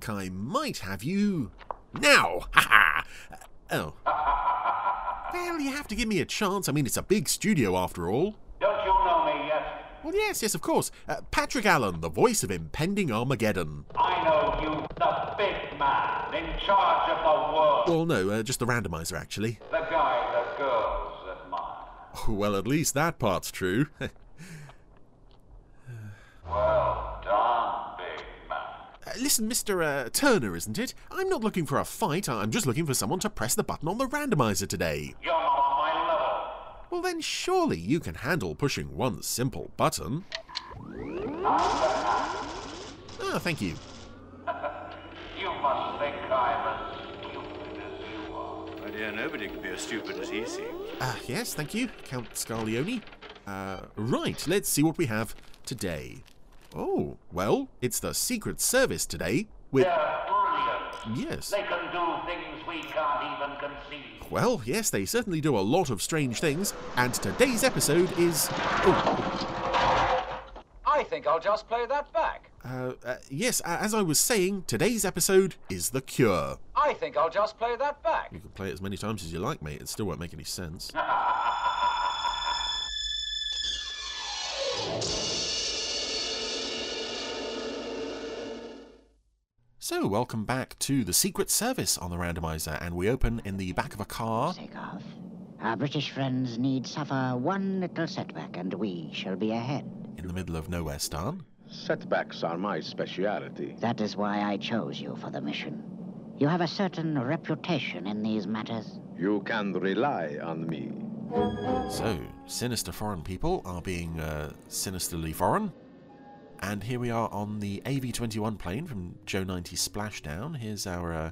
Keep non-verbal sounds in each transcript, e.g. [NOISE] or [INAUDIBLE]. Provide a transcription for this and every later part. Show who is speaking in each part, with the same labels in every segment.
Speaker 1: think I might have you now. [LAUGHS] Ha ha! Oh. Well, you have to give me a chance. I mean, it's a big studio after all.
Speaker 2: Don't you know me yet?
Speaker 1: Well, yes, yes, of course. Uh, Patrick Allen, the voice of impending Armageddon.
Speaker 2: I know you, the big man, in charge of the world.
Speaker 1: Well, no, uh, just the randomizer, actually.
Speaker 2: The guy the girls admire. [LAUGHS]
Speaker 1: Well, at least that part's true. [LAUGHS]
Speaker 2: Well done, big man.
Speaker 1: Uh, listen, Mr. Uh, Turner, isn't it? I'm not looking for a fight. I'm just looking for someone to press the button on the randomizer today.
Speaker 2: You're not on my level.
Speaker 1: Well, then surely you can handle pushing one simple button. Ah, thank you. [LAUGHS]
Speaker 2: You must think I'm as stupid as you are.
Speaker 3: My dear, nobody could be as stupid as he seems.
Speaker 1: Ah, yes, thank you, Count Scarlioni. Uh, right, let's see what we have today. Oh, well, it's the Secret Service today with.
Speaker 2: They're brilliant.
Speaker 1: Yes.
Speaker 2: They can do things we can't even conceive.
Speaker 1: Well, yes, they certainly do a lot of strange things, and today's episode is. Oh,
Speaker 4: I think I'll just play that back.
Speaker 1: uh, uh, yes, a- as I was saying, today's episode is The Cure.
Speaker 4: I think I'll just play that back.
Speaker 1: You can play it as many times as you like, mate, it still won't make any sense. [LAUGHS] So, welcome back to the Secret Service on the randomizer, and we open in the back of a car.
Speaker 5: Sakov. Our British friends need suffer one little setback, and we shall be ahead.
Speaker 1: in the middle of nowhere stan.
Speaker 6: Setbacks are my speciality.
Speaker 5: That is why I chose you for the mission. You have a certain reputation in these matters.
Speaker 6: You can rely on me.
Speaker 1: So, sinister foreign people are being uh, sinisterly foreign. And here we are on the AV 21 plane from Joe 90 Splashdown. Here's our uh,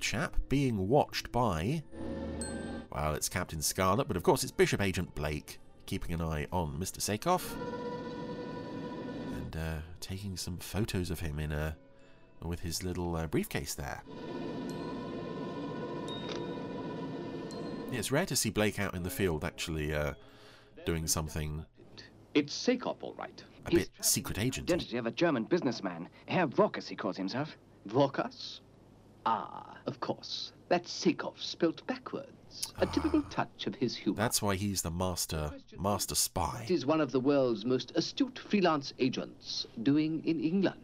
Speaker 1: chap being watched by. Well, it's Captain Scarlet, but of course it's Bishop Agent Blake keeping an eye on Mr. Sakov. And uh, taking some photos of him in a. with his little uh, briefcase there. Yeah, it's rare to see Blake out in the field actually uh, doing something
Speaker 7: It's Sakov, all right.
Speaker 1: a bit secret agent.
Speaker 8: identity of a German businessman. Herr Vokas, he calls himself.
Speaker 7: Vokas? Ah, of course. That's Sakov spelt backwards. A typical touch of his humor.
Speaker 1: That's why he's the master master spy.
Speaker 7: It is one of the world's most astute freelance agents doing in England.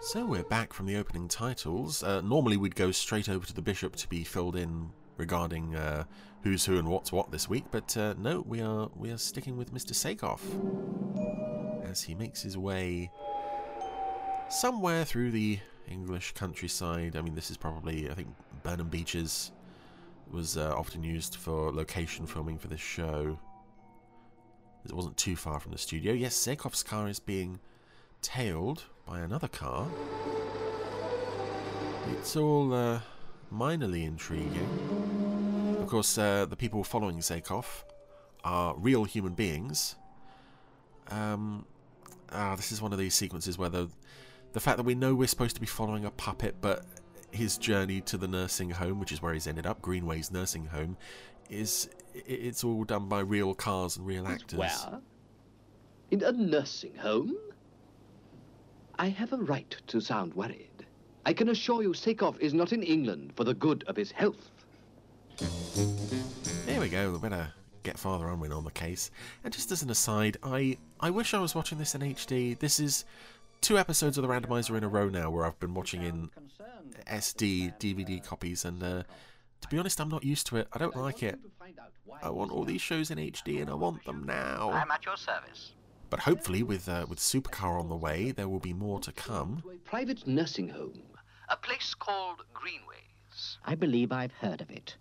Speaker 1: So we're back from the opening titles. Uh, normally we'd go straight over to the bishop to be filled in regarding uh, who's who and what's what this week, but uh, no, we are we are sticking with Mr. Sakov as he makes his way somewhere through the English countryside. I mean, this is probably I think Burnham Beeches was uh, often used for location filming for this show. It wasn't too far from the studio. Yes, Sakov's car is being tailed by another car. It's all uh, minorly intriguing. Of course, uh, the people following Sakov are real human beings. Um, ah, this is one of these sequences where the the fact that we know we're supposed to be following a puppet, but his journey to the nursing home, which is where he's ended up, Greenway's nursing home, is it's all done by real cars and real actors.
Speaker 7: Where? In a nursing home? I have a right to sound worried. I can assure you Sakov is not in England for the good of his health.
Speaker 1: There we go. We better get Father on Unwin on the case. And just as an aside, I I wish I was watching this in HD. This is two episodes of the randomizer in a row now where I've been watching in SD DVD copies, and uh, to be honest, I'm not used to it. I don't like it. I want all these shows in HD, and I want them now.
Speaker 5: I'm at your service.
Speaker 1: But hopefully, with uh, with Supercar on the way, there will be more to come.
Speaker 7: To a private nursing home.
Speaker 8: A place called Greenways.
Speaker 5: I believe I've heard of it.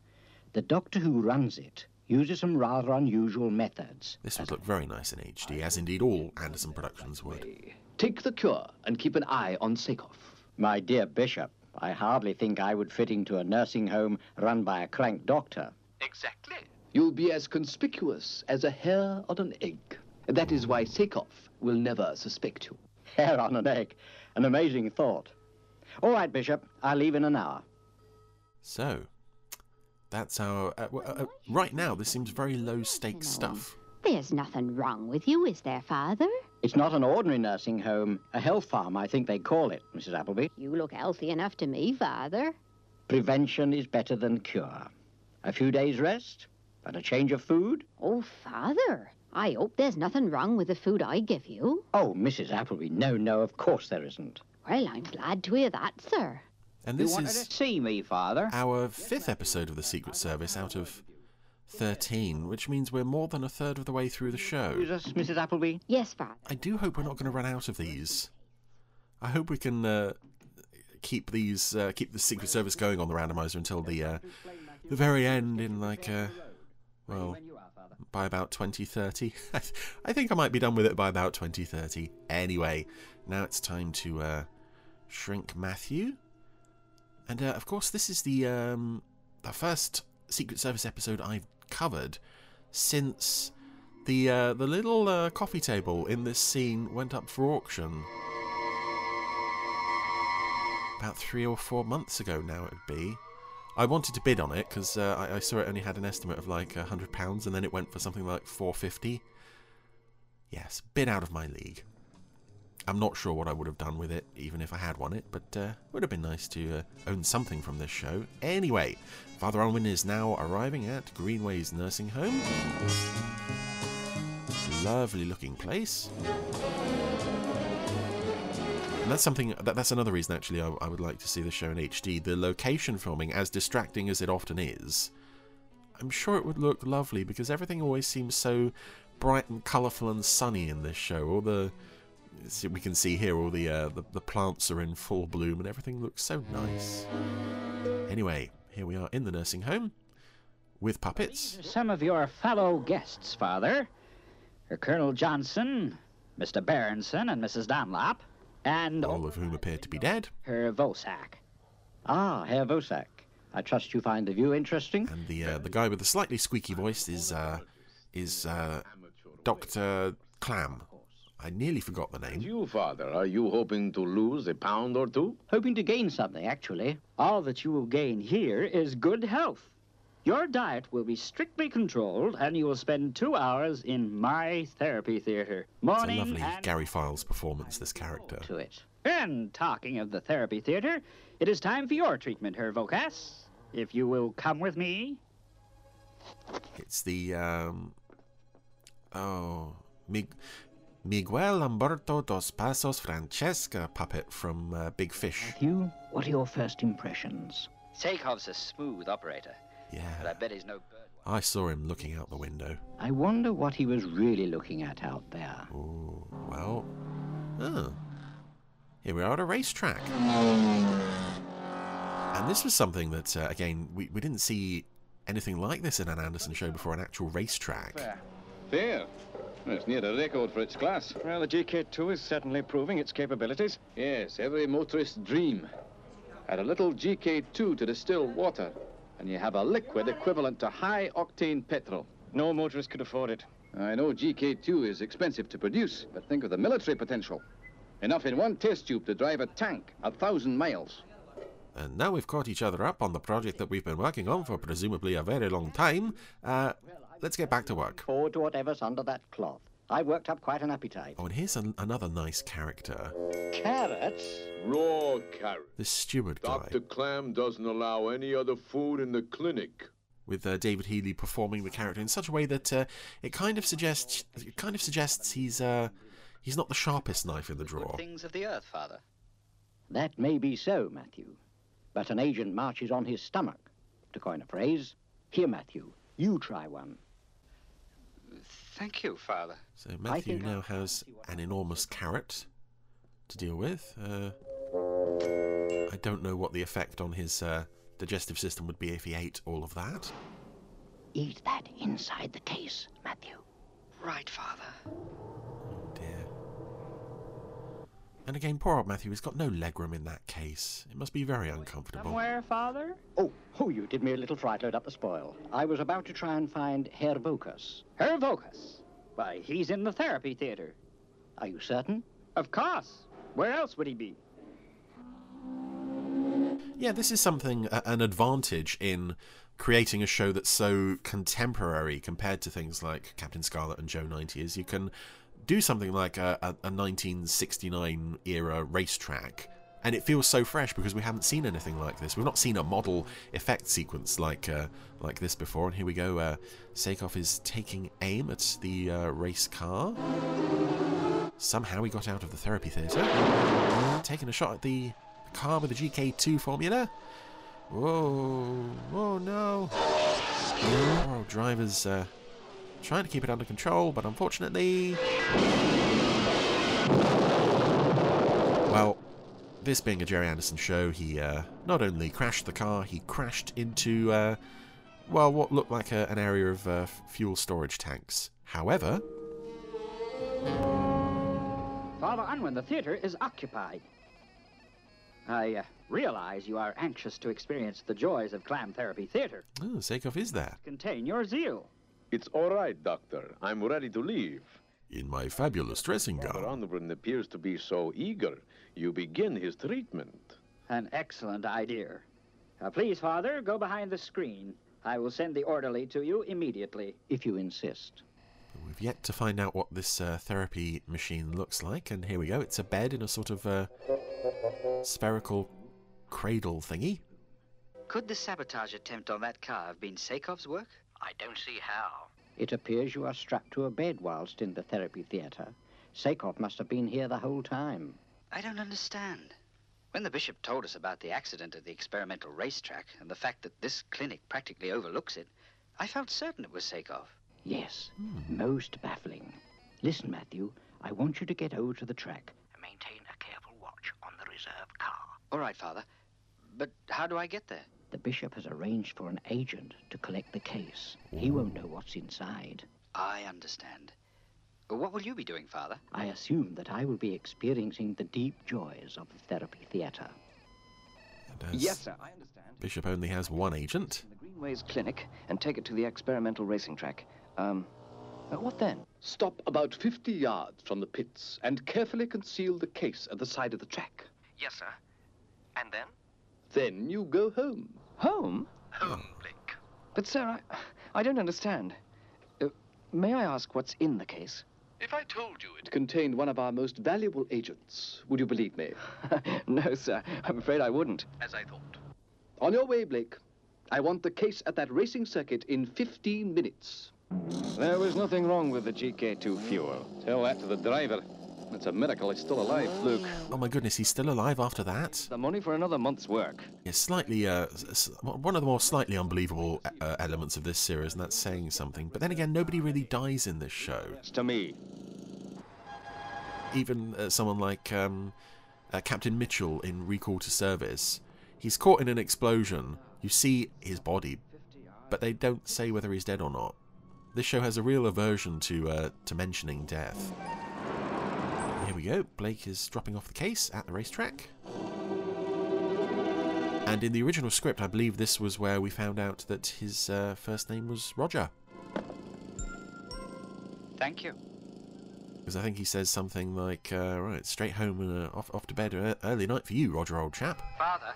Speaker 5: The doctor who runs it uses some rather unusual methods.
Speaker 1: This would look very nice in HD, as indeed all Anderson productions would.
Speaker 7: Take the cure and keep an eye on Sakov.
Speaker 5: My dear Bishop, I hardly think I would fit into a nursing home run by a crank doctor.
Speaker 8: Exactly.
Speaker 7: You'll be as conspicuous as a hair on an egg. That is why Sakov will never suspect you. [LAUGHS]
Speaker 5: Hair on an egg. An amazing thought. All right, Bishop, I'll leave in an hour.
Speaker 1: So, that's our. Uh, uh, uh, right now, this seems very low stakes stuff.
Speaker 9: There's nothing wrong with you, is there, Father?
Speaker 5: It's not an ordinary nursing home, a health farm, I think they call it, Mrs. Appleby.
Speaker 9: You look healthy enough to me, Father.
Speaker 5: Prevention is better than cure. A few days' rest and a change of food.
Speaker 9: Oh, Father, I hope there's nothing wrong with the food I give you.
Speaker 5: Oh, Mrs. Appleby, no, no, of course there isn't.
Speaker 9: Well, I'm glad to hear that, sir.
Speaker 1: And
Speaker 10: You
Speaker 1: this
Speaker 10: wanted
Speaker 1: is
Speaker 10: to see me, Father?
Speaker 1: our fifth episode of the Secret Service out of 13, which means we're more than a third of the way through the show.
Speaker 5: Excuse us, Mrs. Appleby?
Speaker 9: Yes, Father.
Speaker 1: I do hope we're not going to run out of these. I hope we can uh, keep these uh, keep the Secret Service going on the randomizer until the uh, the very end in like uh, well by about 2030. [LAUGHS] I think I might be done with it by about 2030. Anyway, now it's time to uh, shrink Matthew, and uh, of course this is the um, the first Secret Service episode I've covered since the uh, the little uh, coffee table in this scene went up for auction about three or four months ago. Now it would be. I wanted to bid on it because uh, I, I saw it only had an estimate of like a hundred pounds, and then it went for something like four fifty. Yes, bid out of my league. I'm not sure what I would have done with it, even if I had won it, but uh, would have been nice to uh, own something from this show. Anyway, Father Unwin is now arriving at Greenway's nursing home. Lovely looking place. And that's something that, that's another reason actually I, I would like to see the show in HD. The location filming, as distracting as it often is, I'm sure it would look lovely because everything always seems so bright and colourful and sunny in this show. All the see, we can see here all the, uh, the the plants are in full bloom and everything looks so nice. Anyway, here we are in the nursing home with puppets.
Speaker 10: Some of your fellow guests, Father. Colonel Johnson, Mr. Berenson, and Mrs. Dunlop, and
Speaker 1: all of whom appear to be dead.
Speaker 10: Herr Vosak.
Speaker 5: Ah, Herr Vosak. I trust you find the view interesting.
Speaker 1: And the uh, the guy with the slightly squeaky voice is uh, is uh, Doctor Clam. I nearly forgot the name.
Speaker 6: You, Father, are you hoping to lose a pound or two?
Speaker 5: Hoping to gain something, actually.
Speaker 10: All that you will gain here is good health. Your diet will be strictly controlled, and you will spend two hours in my therapy theater.
Speaker 1: Morning It's a lovely
Speaker 10: and
Speaker 1: Gary Files performance. This character.
Speaker 5: To it.
Speaker 10: And talking of the therapy theater, it is time for your treatment, Herr Vokas. If you will come with me.
Speaker 1: It's the um, oh Mig- Miguel Humberto dos Passos Francesca puppet from uh, Big Fish.
Speaker 5: Matthew, what are your first impressions?
Speaker 8: Sakov's a smooth operator, Yeah. but I bet he's no bird.
Speaker 1: I saw him looking out the window.
Speaker 5: I wonder what he was really looking at out there.
Speaker 1: Oh well, oh. Here we are at a racetrack. And this was something that, uh, again, we, we didn't see anything like this in an Anderson show before an actual racetrack.
Speaker 11: Fair. Well, it's near a record for its class.
Speaker 12: Well, the GK2 is certainly proving its capabilities.
Speaker 11: Yes, every motorist's dream. Add a little GK2 to distill water, and you have a liquid equivalent to high-octane petrol.
Speaker 12: No motorist could afford it.
Speaker 11: I know GK2 is expensive to produce, but think of the military potential. Enough in one test tube to drive a tank a thousand miles.
Speaker 1: And now we've caught each other up on the project that we've been working on for presumably a very long time. Uh, let's get back to work.
Speaker 5: Forward to whatever's under that cloth. I've worked up quite an appetite.
Speaker 1: Oh, and here's an, another nice character.
Speaker 5: Carrots?
Speaker 6: Raw carrots.
Speaker 1: This steward guy.
Speaker 6: Dr. Clam doesn't allow any other food in the clinic.
Speaker 1: with uh, David Healy performing the character in such a way that uh, it kind of suggests it kind of suggests he's uh, he's not the sharpest knife in the drawer.
Speaker 8: Things of the earth, Father.
Speaker 5: That may be so, Matthew. But an agent marches on his stomach. To coin a phrase, here, Matthew, you try one.
Speaker 8: Thank you, Father.
Speaker 1: So Matthew now
Speaker 5: I'll
Speaker 1: has an enormous carrot to deal with. Uh, I don't know what the effect on his uh, digestive system would be if he ate all of that.
Speaker 5: Eat that inside the case, Matthew.
Speaker 8: Right, Father.
Speaker 1: Dear. And again, poor old Matthew has got no legroom in that case. It must be very uncomfortable.
Speaker 10: Somewhere, Father?
Speaker 5: Oh, oh, you did me a little fright load up the spoil. I was about to try and find Herr Vokas.
Speaker 10: Herr Vokas. Why, he's in the therapy theater.
Speaker 5: Are you certain?
Speaker 10: Of course. Where else would he be?
Speaker 1: Yeah, this is something, a- an advantage in creating a show that's so contemporary compared to things like Captain Scarlet and Joe 90 is you can do something like a, a, a 1969 era racetrack, and it feels so fresh because we haven't seen anything like this. We've not seen a model effect sequence like uh, like this before. And here we go. Uh, is taking aim at the uh, race car. Somehow he got out of the therapy theatre, taking a shot at the car with the GK2 formula. Whoa! Oh no! Oh, driver's uh, trying to keep it under control, but unfortunately, well, this being a Gerry Anderson show, he uh, not only crashed the car, he crashed into, uh, well, what looked like a, an area of uh, fuel storage tanks. However,
Speaker 10: Father Unwin, the theater is occupied. I uh, realize you are anxious to experience the joys of clam therapy theater.
Speaker 1: oh, Sakov is there.
Speaker 10: Contain your zeal.
Speaker 6: It's all right, Doctor. I'm ready to leave.
Speaker 1: In my fabulous dressing gown.
Speaker 6: Unwin appears to be so eager. You begin his treatment.
Speaker 10: An excellent idea. Uh, please, Father, go behind the screen. I will send the orderly to you immediately.
Speaker 5: If you insist.
Speaker 1: We've yet to find out what this uh, therapy machine looks like, and here we go. It's a bed in a sort of uh, spherical cradle thingy.
Speaker 8: Could the sabotage attempt on that car have been Sakov's work?
Speaker 4: I don't see how.
Speaker 5: It appears you are strapped to a bed whilst in the therapy theatre. Sakov must have been here the whole time.
Speaker 8: I don't understand. When the bishop told us about the accident at the experimental racetrack and the fact that this clinic practically overlooks it, I felt certain it was Sakov.
Speaker 5: Yes, most baffling. Listen, Matthew, I want you to get over to the track.
Speaker 4: And maintain a careful watch on the reserve car.
Speaker 8: All right, Father. But how do I get there?
Speaker 5: The bishop has arranged for an agent to collect the case. He won't know what's inside.
Speaker 8: I understand. What will you be doing, Father?
Speaker 5: I assume that I will be experiencing the deep joys of the therapy theatre.
Speaker 12: Yes, sir, I understand.
Speaker 1: Bishop only has one agent.
Speaker 12: In The Greenways Clinic and take it to the experimental racing track. Um, uh, what then?
Speaker 7: Stop about 50 yards from the pits and carefully conceal the case at the side of the track.
Speaker 4: Yes, sir. And then?
Speaker 7: Then you go home.
Speaker 12: Home?
Speaker 4: Home, Blake.
Speaker 12: But, sir, I, I don't understand. Uh, may I ask what's in the case?
Speaker 7: If I told you it contained one of our most valuable agents, would you believe me? [LAUGHS]
Speaker 12: no, sir. I'm afraid I wouldn't.
Speaker 7: As I thought. On your way, Blake. I want the case at that racing circuit in 15 minutes.
Speaker 12: There was nothing wrong with the GK2 fuel.
Speaker 11: Tell that to the driver. It's a miracle he's still alive.
Speaker 12: Luke,
Speaker 1: Oh my goodness, he's still alive after that.
Speaker 12: the money for another month's work.
Speaker 1: It's slightly, uh, s- s- one of the more slightly unbelievable uh, elements of this series, and that's saying something. But then again, nobody really dies in this show.
Speaker 12: It's to me.
Speaker 1: Even uh, someone like um, uh, Captain Mitchell in Recall to Service, he's caught in an explosion. You see his body, but they don't say whether he's dead or not. This show has a real aversion to uh, to mentioning death. Here we go. Blake is dropping off the case at the racetrack. And in the original script, I believe this was where we found out that his uh, first name was Roger.
Speaker 8: Thank you.
Speaker 1: Because I think he says something like, uh, right, straight home and uh, off, off to bed. Uh, early night for you, Roger, old chap.
Speaker 4: Father?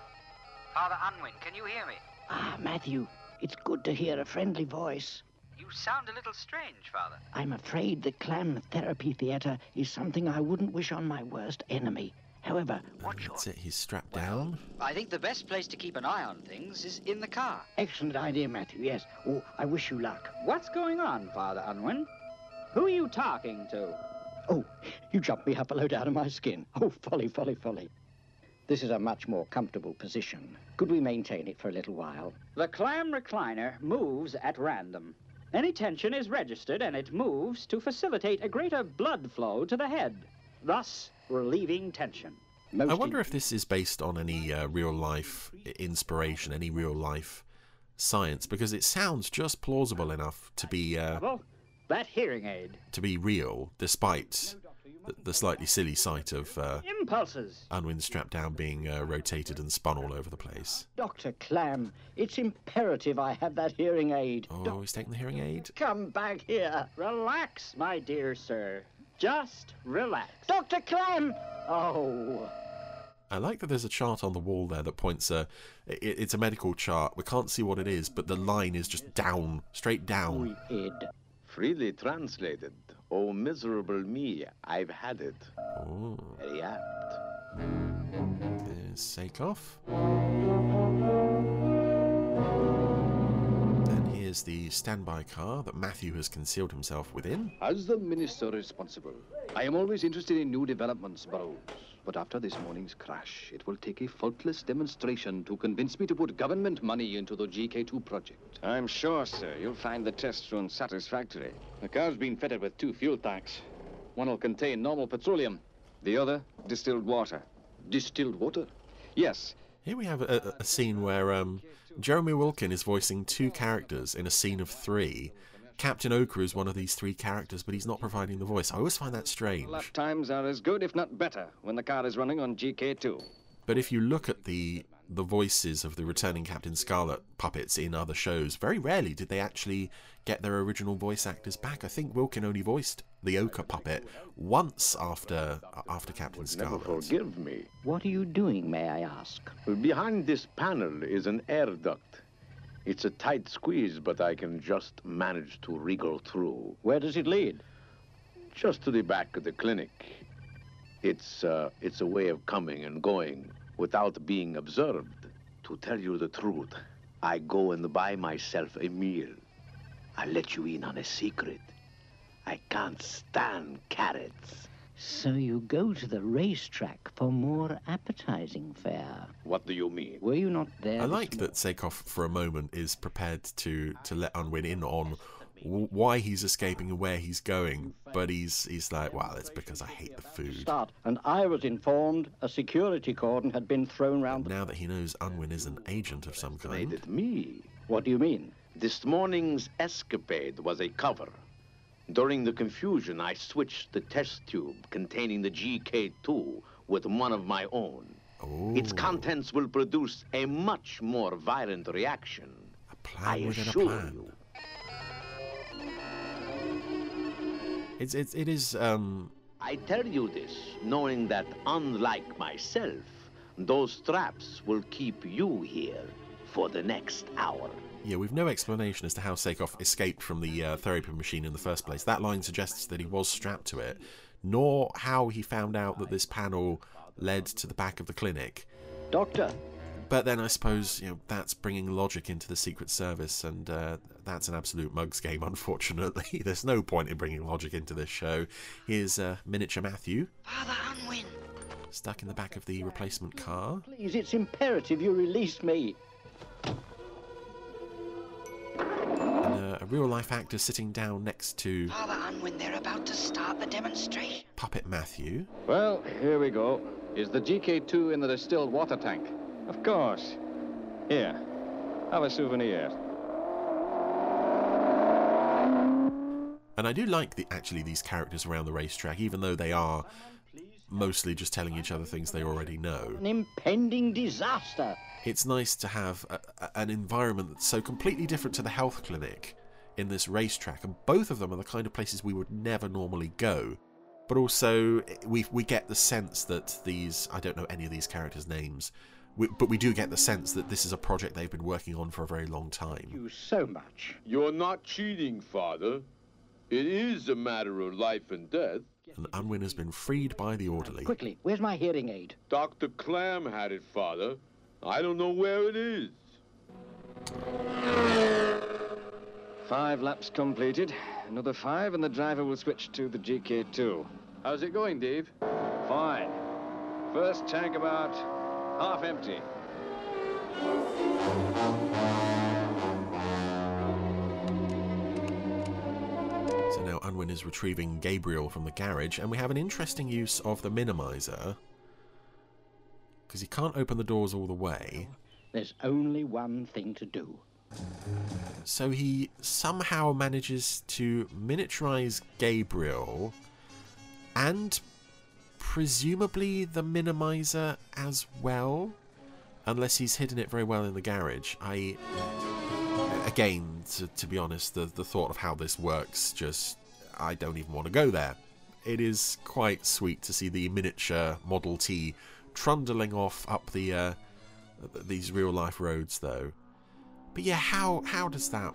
Speaker 4: Father Unwin, can you hear me?
Speaker 5: Ah, Matthew, it's good to hear a friendly voice.
Speaker 4: You sound a little strange, Father.
Speaker 5: I'm afraid the clam therapy theatre is something I wouldn't wish on my worst enemy. However,
Speaker 1: And that's it, he's strapped down.
Speaker 8: I think the best place to keep an eye on things is in the car.
Speaker 5: excellent idea, Matthew, yes. Oh, I wish you luck.
Speaker 10: What's going on, Father Unwin? Who are you talking to?
Speaker 5: Oh, you jumped me up a load out of my skin. Oh, folly, folly, folly. This is a much more comfortable position. Could we maintain it for a little while?
Speaker 10: The clam recliner moves at random. Any tension is registered and it moves to facilitate a greater blood flow to the head, thus relieving tension.
Speaker 5: Most
Speaker 1: I wonder if this is based on any uh, real life inspiration, any real life science, because it sounds just plausible enough to be. Uh,
Speaker 10: that hearing aid.
Speaker 1: to be real, despite the, the slightly silly sight of uh,
Speaker 10: Impulses.
Speaker 1: Unwin strapped down being uh, rotated and spun all over the place.
Speaker 5: Dr. Clam, it's imperative I have that hearing aid.
Speaker 1: Oh, he's taking the hearing aid.
Speaker 5: Come back here.
Speaker 10: Relax, my dear sir. Just relax.
Speaker 5: Dr. Clam! Oh.
Speaker 1: I like that there's a chart on the wall there that points a. It, it's a medical chart. We can't see what it is, but the line is just down, straight down.
Speaker 5: Ed.
Speaker 6: Freely translated, Oh, miserable me, I've had it.
Speaker 1: Oh.
Speaker 6: Very apt.
Speaker 1: Sakov. Then here's the standby car that Matthew has concealed himself within.
Speaker 11: As the minister responsible, I am always interested in new developments, Burroughs. But after this morning's crash, it will take a faultless demonstration to convince me to put government money into the GK2 project.
Speaker 12: I'm sure, sir, you'll find the test run satisfactory.
Speaker 11: The car's been fitted with two fuel tanks. One will contain normal petroleum, the other distilled water. Distilled water?
Speaker 12: Yes.
Speaker 1: Here we have a, a scene where um, Jeremy Wilkin is voicing two characters in a scene of three. Captain Ochre is one of these three characters, but he's not providing the voice. I always find that strange.
Speaker 12: Lap times are as good, if not better, when the car is running on GK2.
Speaker 1: But if you look at the the voices of the returning Captain Scarlet puppets in other shows, very rarely did they actually get their original voice actors back. I think Wilkin only voiced the Ochre puppet once after after Captain Scarlet.
Speaker 6: Never forgive me.
Speaker 5: What are you doing, may I ask?
Speaker 6: Behind this panel is an air duct. It's a tight squeeze, but I can just manage to wriggle through.
Speaker 5: Where does it lead?
Speaker 6: Just to the back of the clinic. It's, uh, it's a way of coming and going without being observed. To tell you the truth, I go and buy myself a meal. I let you in on a secret. I can't stand carrots.
Speaker 5: So you go to the racetrack for more appetizing fare.
Speaker 6: What do you mean?
Speaker 5: Were you not there?
Speaker 1: I like that Sakov for a moment is prepared to to let Unwin in on w- why he's escaping and where he's going, but he's he's like, well, it's because I hate the food.
Speaker 5: Start, and I was informed a security cordon had been thrown round.
Speaker 1: Now that he knows Unwin is an agent of some kind,
Speaker 6: Made it me.
Speaker 5: What do you mean?
Speaker 6: This morning's escapade was a cover. During the confusion, I switched the test tube containing the GK2 with one of my own. Its oh. contents will produce a much more violent reaction.
Speaker 1: A plan
Speaker 6: I
Speaker 1: within a plan.
Speaker 6: you.
Speaker 1: It's it's it is um
Speaker 6: I tell you this, knowing that unlike myself, those traps will keep you here for the next hour.
Speaker 1: yeah, we've no explanation as to how Sakov escaped from the uh, therapy machine in the first place. That line suggests that he was strapped to it, nor how he found out that this panel led to the back of the clinic.
Speaker 5: Doctor,
Speaker 1: But then I suppose you know that's bringing logic into the Secret Service, and uh, that's an absolute mugs game. [LAUGHS] Unfortunately, [LAUGHS] there's no point in bringing logic into this show. Here's uh, miniature Matthew
Speaker 8: Father Unwin.
Speaker 1: stuck in the back of the replacement car.
Speaker 5: please, it's imperative you release me.
Speaker 1: And uh, a real life actor sitting down next to
Speaker 8: Father Unwin, they're about to start the demonstration.
Speaker 1: Puppet Matthew.
Speaker 11: Well, here we go. Is the GK2 in the distilled water tank?
Speaker 12: Of course. Here, have a souvenir.
Speaker 1: And I do like the actually these characters around the racetrack, even though they are mostly just telling each other things they already know.
Speaker 5: An impending disaster.
Speaker 1: It's nice to have a, a- an environment that's so completely different to the health clinic in this racetrack, and both of them are the kind of places we would never normally go. But also, we we get the sense that these I don't know any of these characters' names, we, but we do get the sense that this is a project they've been working on for a very long time.
Speaker 5: You so much.
Speaker 6: You're not cheating, Father. It is a matter of life and death.
Speaker 1: And Unwin has been freed by the orderly.
Speaker 5: Quickly, where's my hearing aid?
Speaker 6: Dr. Clam had it, Father. I don't know where it is.
Speaker 12: Five laps completed. Another five, and the driver will switch to the GK2.
Speaker 11: How's it going, Dave?
Speaker 12: Fine. First tank about half empty.
Speaker 1: So now Unwin is retrieving Gabriel from the garage, and we have an interesting use of the minimizer. Because he can't open the doors all the way.
Speaker 5: There's only one thing to do.
Speaker 1: So he somehow manages to miniaturize Gabriel and presumably the minimizer as well. Unless he's hidden it very well in the garage. I. Again, to, to be honest, the, the thought of how this works just. I don't even want to go there. It is quite sweet to see the miniature Model T trundling off up the uh, these real life roads, though. But yeah, how how does that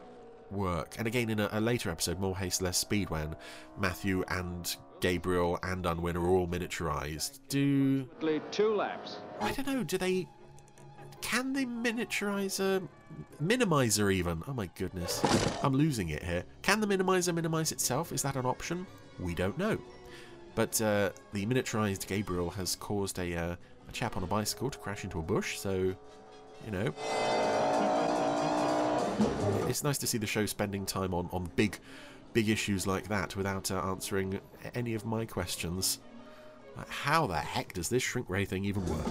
Speaker 1: work. And again, in a, a later episode, More Haste, Less Speed, when Matthew and Gabriel and Unwin are all miniaturized, do
Speaker 12: Two laps.
Speaker 1: I don't know? Do they? Can they miniaturize a minimizer even? Oh my goodness, I'm losing it here. Can the minimizer minimize itself? Is that an option? We don't know. But uh, the miniaturized Gabriel has caused a, uh, a chap on a bicycle to crash into a bush, so you know. It's nice to see the show spending time on, on big, big issues like that without uh, answering any of my questions. Like, how the heck does this shrink ray thing even work?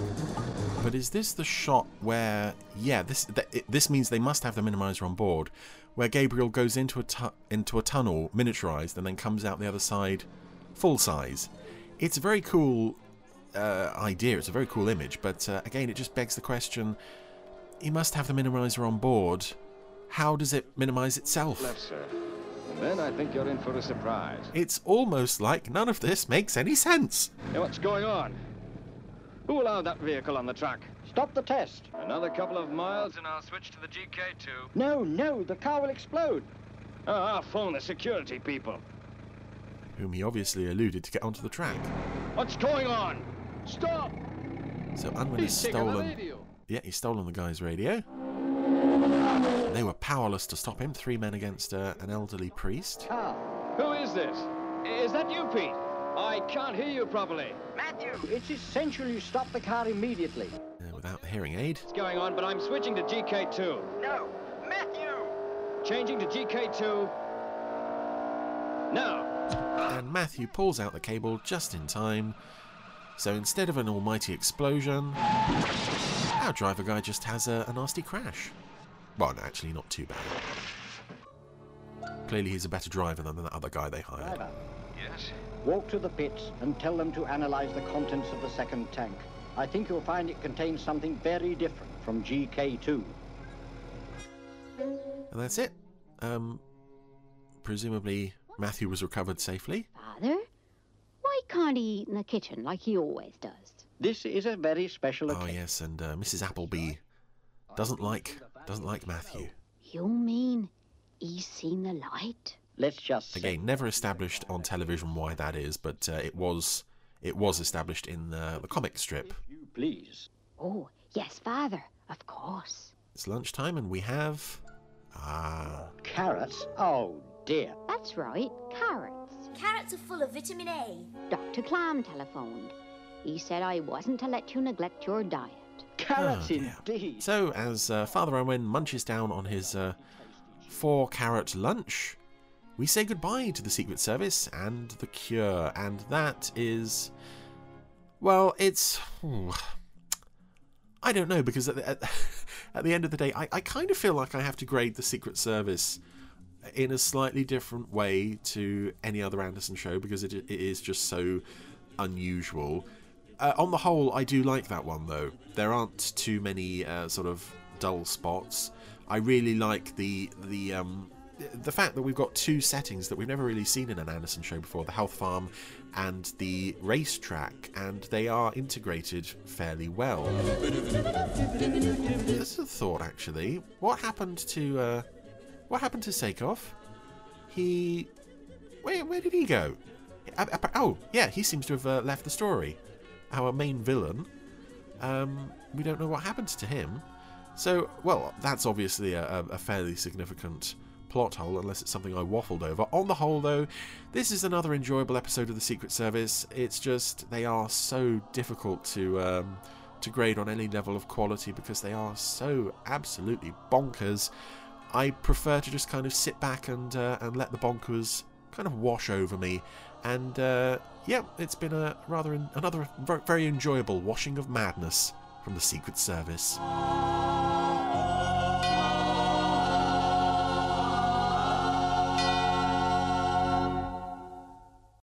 Speaker 1: But is this the shot where, yeah, this th it, this means they must have the minimizer on board, where Gabriel goes into a into a tunnel miniaturized and then comes out the other side full size. It's a very cool uh, idea. It's a very cool image, but uh, again, it just begs the question: He must have the minimizer on board. How does it minimize itself?
Speaker 12: Left, sir. And then I think you're in for a surprise.
Speaker 1: It's almost like none of this makes any sense.
Speaker 12: Hey, what's going on? Who allowed that vehicle on the track?
Speaker 5: Stop the test.
Speaker 12: Another couple of miles and I'll switch to the GK2.
Speaker 5: No, no, the car will explode.
Speaker 12: Oh, I'll phone the security people.
Speaker 1: Whom he obviously eluded to get onto the track.
Speaker 12: What's going on? Stop!
Speaker 1: So Unwin has
Speaker 12: He's taken the
Speaker 1: stolen.
Speaker 12: radio.
Speaker 1: Yeah, he's stolen the guy's radio. They were powerless to stop him. Three men against uh, an elderly priest.
Speaker 12: Who is this? Is that you, Pete? I can't hear you properly.
Speaker 8: Matthew!
Speaker 5: It's essential you stop the car immediately.
Speaker 1: Uh, without hearing aid.
Speaker 12: It's going on? But I'm switching to GK2.
Speaker 8: No! Matthew!
Speaker 12: Changing to GK2. Now.
Speaker 1: And Matthew pulls out the cable just in time. So instead of an almighty explosion, our driver guy just has a, a nasty crash. Well, no, actually, not too bad. Clearly, he's a better driver than that other guy they hired.
Speaker 5: Driver,
Speaker 3: Yes?
Speaker 5: walk to the pits and tell them to analyze the contents of the second tank. I think you'll find it contains something very different from GK2.
Speaker 1: And that's it. Um, presumably, Matthew was recovered safely.
Speaker 9: Father, why can't he eat in the kitchen like he always does?
Speaker 5: This is a very special occasion.
Speaker 1: Oh yes, and uh, Mrs. Appleby doesn't like doesn't like Matthew.
Speaker 9: You mean he's seen the light?
Speaker 5: Let's just
Speaker 1: Again, never established on television why that is, but uh, it was it was established in the, the comic strip.
Speaker 5: you please.
Speaker 9: Oh, yes, Father, of course.
Speaker 1: It's lunchtime, and we have ah
Speaker 5: Carrots? Oh dear.
Speaker 9: That's right, carrots.
Speaker 13: Carrots are full of vitamin A.
Speaker 9: Dr. Clam telephoned. He said I wasn't to let you neglect your diet.
Speaker 5: Carrots
Speaker 1: Oh,
Speaker 5: indeed.
Speaker 1: So, as uh, Father Owen munches down on his uh, four carrot lunch, we say goodbye to the Secret Service and the Cure, and that is. Well, it's. hmm, I don't know, because at the, at, [LAUGHS] at the end of the day, I, I kind of feel like I have to grade the Secret Service in a slightly different way to any other Anderson show because it, it is just so unusual. Uh, on the whole, I do like that one though. There aren't too many uh, sort of dull spots. I really like the the um, the fact that we've got two settings that we've never really seen in an Anderson show before: the health farm and the racetrack, and they are integrated fairly well. Just a thought, actually. What happened to uh, what happened to Sakov? He where where did he go? Oh, yeah, he seems to have uh, left the story. Our main villain. Um, we don't know what happened to him. So, well, that's obviously a, a- a fairly significant plot hole, unless it's something I waffled over. On the whole, though, this is another enjoyable episode of the Secret Service. It's just they are so difficult to um, to grade on any level of quality because they are so absolutely bonkers. I prefer to just kind of sit back and uh, and let the bonkers kind of wash over me. And uh, yeah, it's been a rather another very enjoyable washing of madness from the Secret Service.